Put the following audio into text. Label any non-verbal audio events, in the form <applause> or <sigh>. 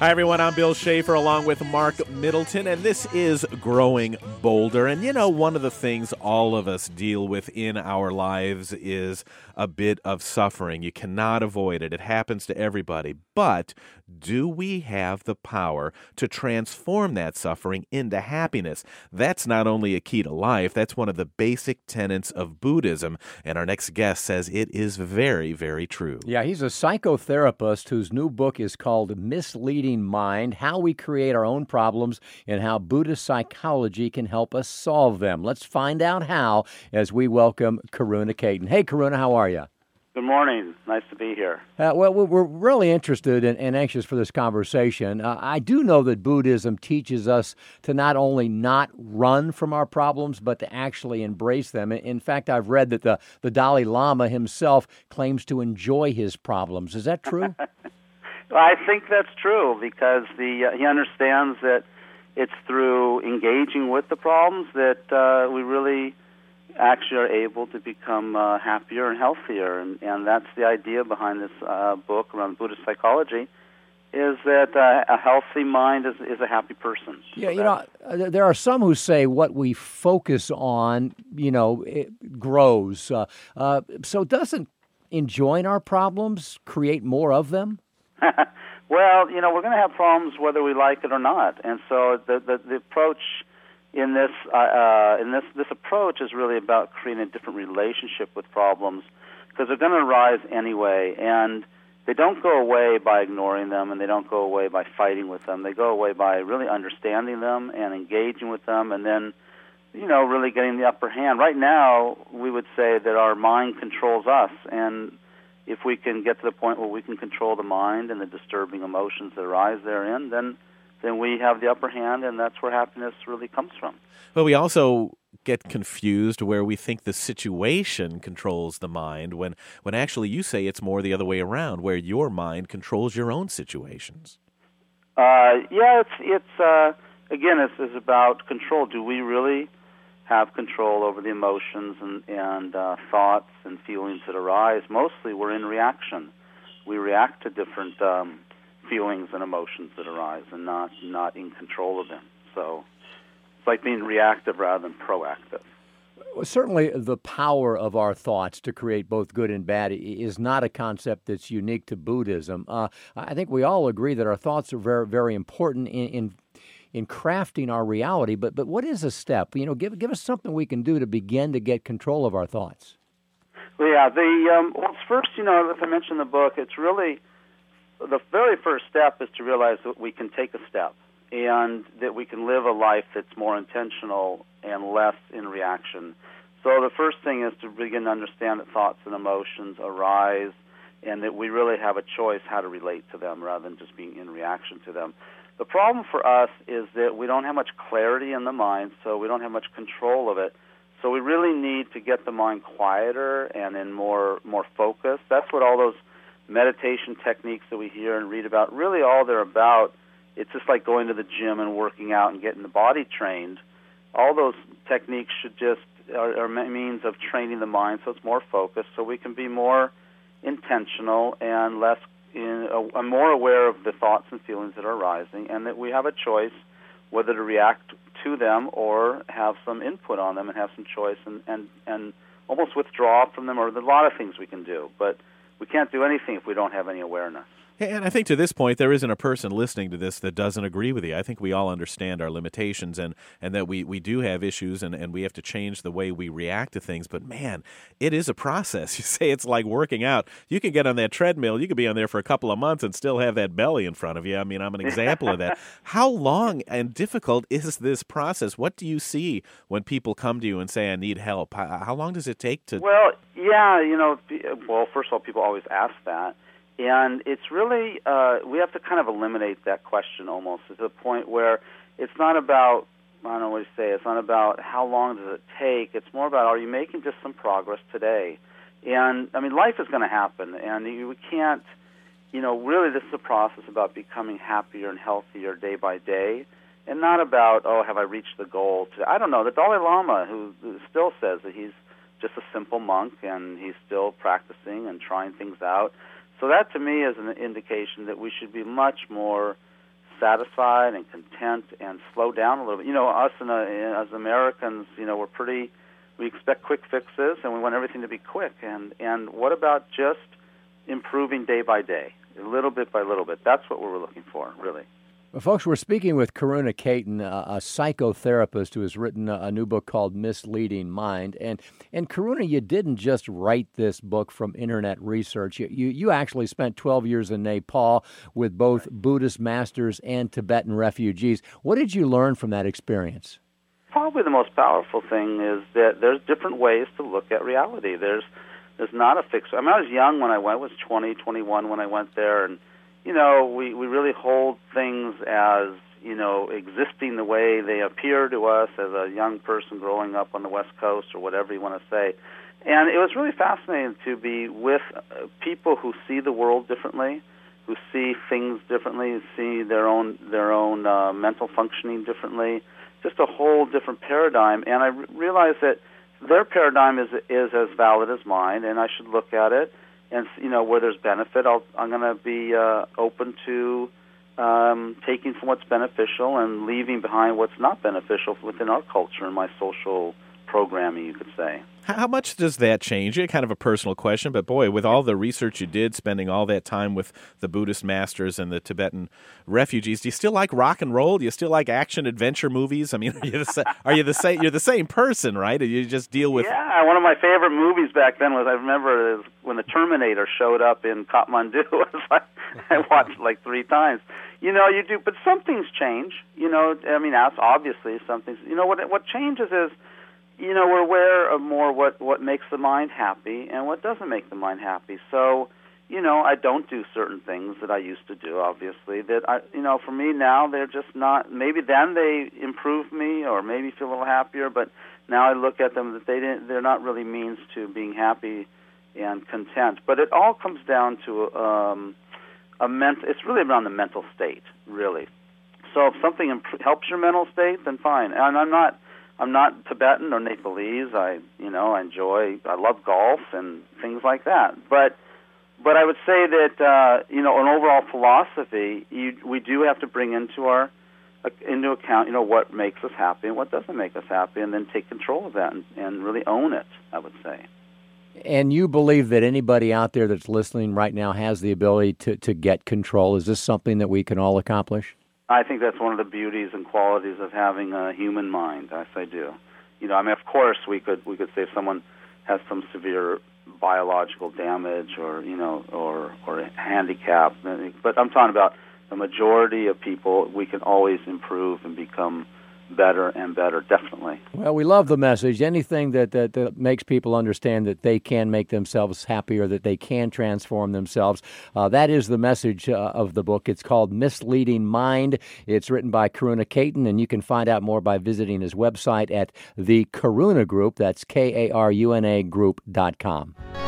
Hi, everyone. I'm Bill Shafer along with Mark Middleton, and this is Growing Bolder. And you know, one of the things all of us deal with in our lives is a bit of suffering. You cannot avoid it, it happens to everybody. But do we have the power to transform that suffering into happiness? That's not only a key to life, that's one of the basic tenets of Buddhism. And our next guest says it is very, very true. Yeah, he's a psychotherapist whose new book is called Misleading Mind How We Create Our Own Problems and How Buddhist Psychology Can Help Us Solve Them. Let's find out how as we welcome Karuna Cayton. Hey, Karuna, how are you? Good morning. Nice to be here. Uh, well, we're really interested and, and anxious for this conversation. Uh, I do know that Buddhism teaches us to not only not run from our problems, but to actually embrace them. In fact, I've read that the, the Dalai Lama himself claims to enjoy his problems. Is that true? <laughs> I think that's true because the uh, he understands that it's through engaging with the problems that uh, we really actually are able to become uh, happier and healthier, and, and that's the idea behind this uh, book around Buddhist psychology. Is that uh, a healthy mind is, is a happy person? Yeah, so you know, uh, there are some who say what we focus on, you know, grows. Uh, uh, so doesn't enjoying our problems create more of them? <laughs> well, you know, we're going to have problems whether we like it or not, and so the the, the approach in this uh, uh, in this this approach is really about creating a different relationship with problems because they're going to arise anyway, and they don't go away by ignoring them, and they don't go away by fighting with them. They go away by really understanding them and engaging with them, and then you know really getting the upper hand. Right now, we would say that our mind controls us, and if we can get to the point where we can control the mind and the disturbing emotions that arise therein, then then we have the upper hand, and that's where happiness really comes from. But we also get confused where we think the situation controls the mind when when actually you say it's more the other way around, where your mind controls your own situations. Uh, yeah, it's it's uh, again, it's, it's about control. Do we really have control over the emotions and, and uh, thoughts and feelings that arise. Mostly, we're in reaction. We react to different um, feelings and emotions that arise, and not not in control of them. So it's like being reactive rather than proactive. Certainly, the power of our thoughts to create both good and bad is not a concept that's unique to Buddhism. Uh, I think we all agree that our thoughts are very, very important in, in in crafting our reality. But but what is a step? You know, give give us something we can do to begin to get control of our thoughts. Yeah, the um, well, first, you know, as I mentioned in the book, it's really the very first step is to realize that we can take a step and that we can live a life that's more intentional and less in reaction. So the first thing is to begin to understand that thoughts and emotions arise and that we really have a choice how to relate to them rather than just being in reaction to them. The problem for us is that we don't have much clarity in the mind, so we don't have much control of it. So we really need to get the mind quieter and in more more focus. That's what all those meditation techniques that we hear and read about really all they're about. It's just like going to the gym and working out and getting the body trained. All those techniques should just are, are means of training the mind so it's more focused, so we can be more intentional and less in, uh, more aware of the thoughts and feelings that are arising, and that we have a choice whether to react to them or have some input on them and have some choice and and and almost withdraw from them. Or there's a lot of things we can do, but we can't do anything if we don't have any awareness. Yeah, and I think to this point, there isn't a person listening to this that doesn't agree with you. I think we all understand our limitations and, and that we, we do have issues and, and we have to change the way we react to things. But man, it is a process. <laughs> You say it's like working out. You can get on that treadmill, you could be on there for a couple of months and still have that belly in front of you. I mean, I'm an example of that. <laughs> How long and difficult is this process? What do you see when people come to you and say, I need help? How, how long does it take to. Well, yeah, you know, well, first of all, people always ask that. And it's really, uh, we have to kind of eliminate that question almost to the point where it's not about, I don't know what to say, it's not about how long does it take. It's more about are you making just some progress today? And, I mean, life is going to happen, and you, we can't, you know, really this is a process about becoming happier and healthier day by day and not about, oh, have I reached the goal? To, I don't know. The Dalai Lama, who still says that he's just a simple monk and he's still practicing and trying things out so that to me is an indication that we should be much more satisfied and content and slow down a little bit. You know, us in a, as Americans, you know, we're pretty we expect quick fixes and we want everything to be quick. And and what about just improving day by day, a little bit by little bit? That's what we're looking for, really. Well, folks, we're speaking with Karuna Cayton, a, a psychotherapist who has written a, a, new book called Misleading Mind. And and Karuna, you didn't just write this book from internet research. You, you, you actually spent 12 years in Nepal with both Buddhist masters and Tibetan refugees. What did you learn from that experience? Probably the most powerful thing is that there's different ways to look at reality. There's there's not a fixed. I mean, I was young when I went. I was 20, 21 when I went there, and you know, we we really hold things as you know existing the way they appear to us as a young person growing up on the West Coast or whatever you want to say. And it was really fascinating to be with uh, people who see the world differently, who see things differently, see their own their own uh, mental functioning differently, just a whole different paradigm. And I realized that their paradigm is is as valid as mine, and I should look at it and you know where there's benefit, I'll, I'm going to be uh, open to um, taking from what's beneficial and leaving behind what's not beneficial within our culture and my social programming, you could say. How much does that change? It's kind of a personal question, but boy, with all the research you did, spending all that time with the Buddhist masters and the Tibetan refugees, do you still like rock and roll? Do you still like action adventure movies? I mean, <laughs> are you the, sa- are you the same? You're the same person, right? you just deal with? Yeah, one of my favorite movies back then was I remember the Terminator showed up in Kathmandu. <laughs> I watched like three times. You know, you do, but some things change. You know, I mean, obviously some things. You know, what what changes is you know, we're aware of more what what makes the mind happy and what doesn't make the mind happy. So, you know, I don't do certain things that I used to do. Obviously, that I, you know, for me now they're just not. Maybe then they improve me or maybe feel a little happier, but now I look at them that they didn't. They're not really means to being happy and content. But it all comes down to um, a ment. It's really around the mental state, really. So if something imp- helps your mental state, then fine. And I'm not I'm not Tibetan or Nepalese. I, you know, I enjoy, I love golf and things like that. But, but I would say that, uh, you know, an overall philosophy, you, we do have to bring into our, uh, into account, you know, what makes us happy and what doesn't make us happy, and then take control of that and, and really own it. I would say. And you believe that anybody out there that's listening right now has the ability to, to get control. Is this something that we can all accomplish? I think that's one of the beauties and qualities of having a human mind. Yes, I do. You know, I mean, of course, we could we could say if someone has some severe biological damage or you know or or handicap, but I'm talking about the majority of people. We can always improve and become better and better, definitely. Well, we love the message. Anything that, that, that, makes people understand that they can make themselves happier, that they can transform themselves. Uh, that is the message uh, of the book. It's called Misleading Mind. It's written by Karuna Cayton, and you can find out more by visiting his website at the Karuna Group. That's K A R U N A Group.com.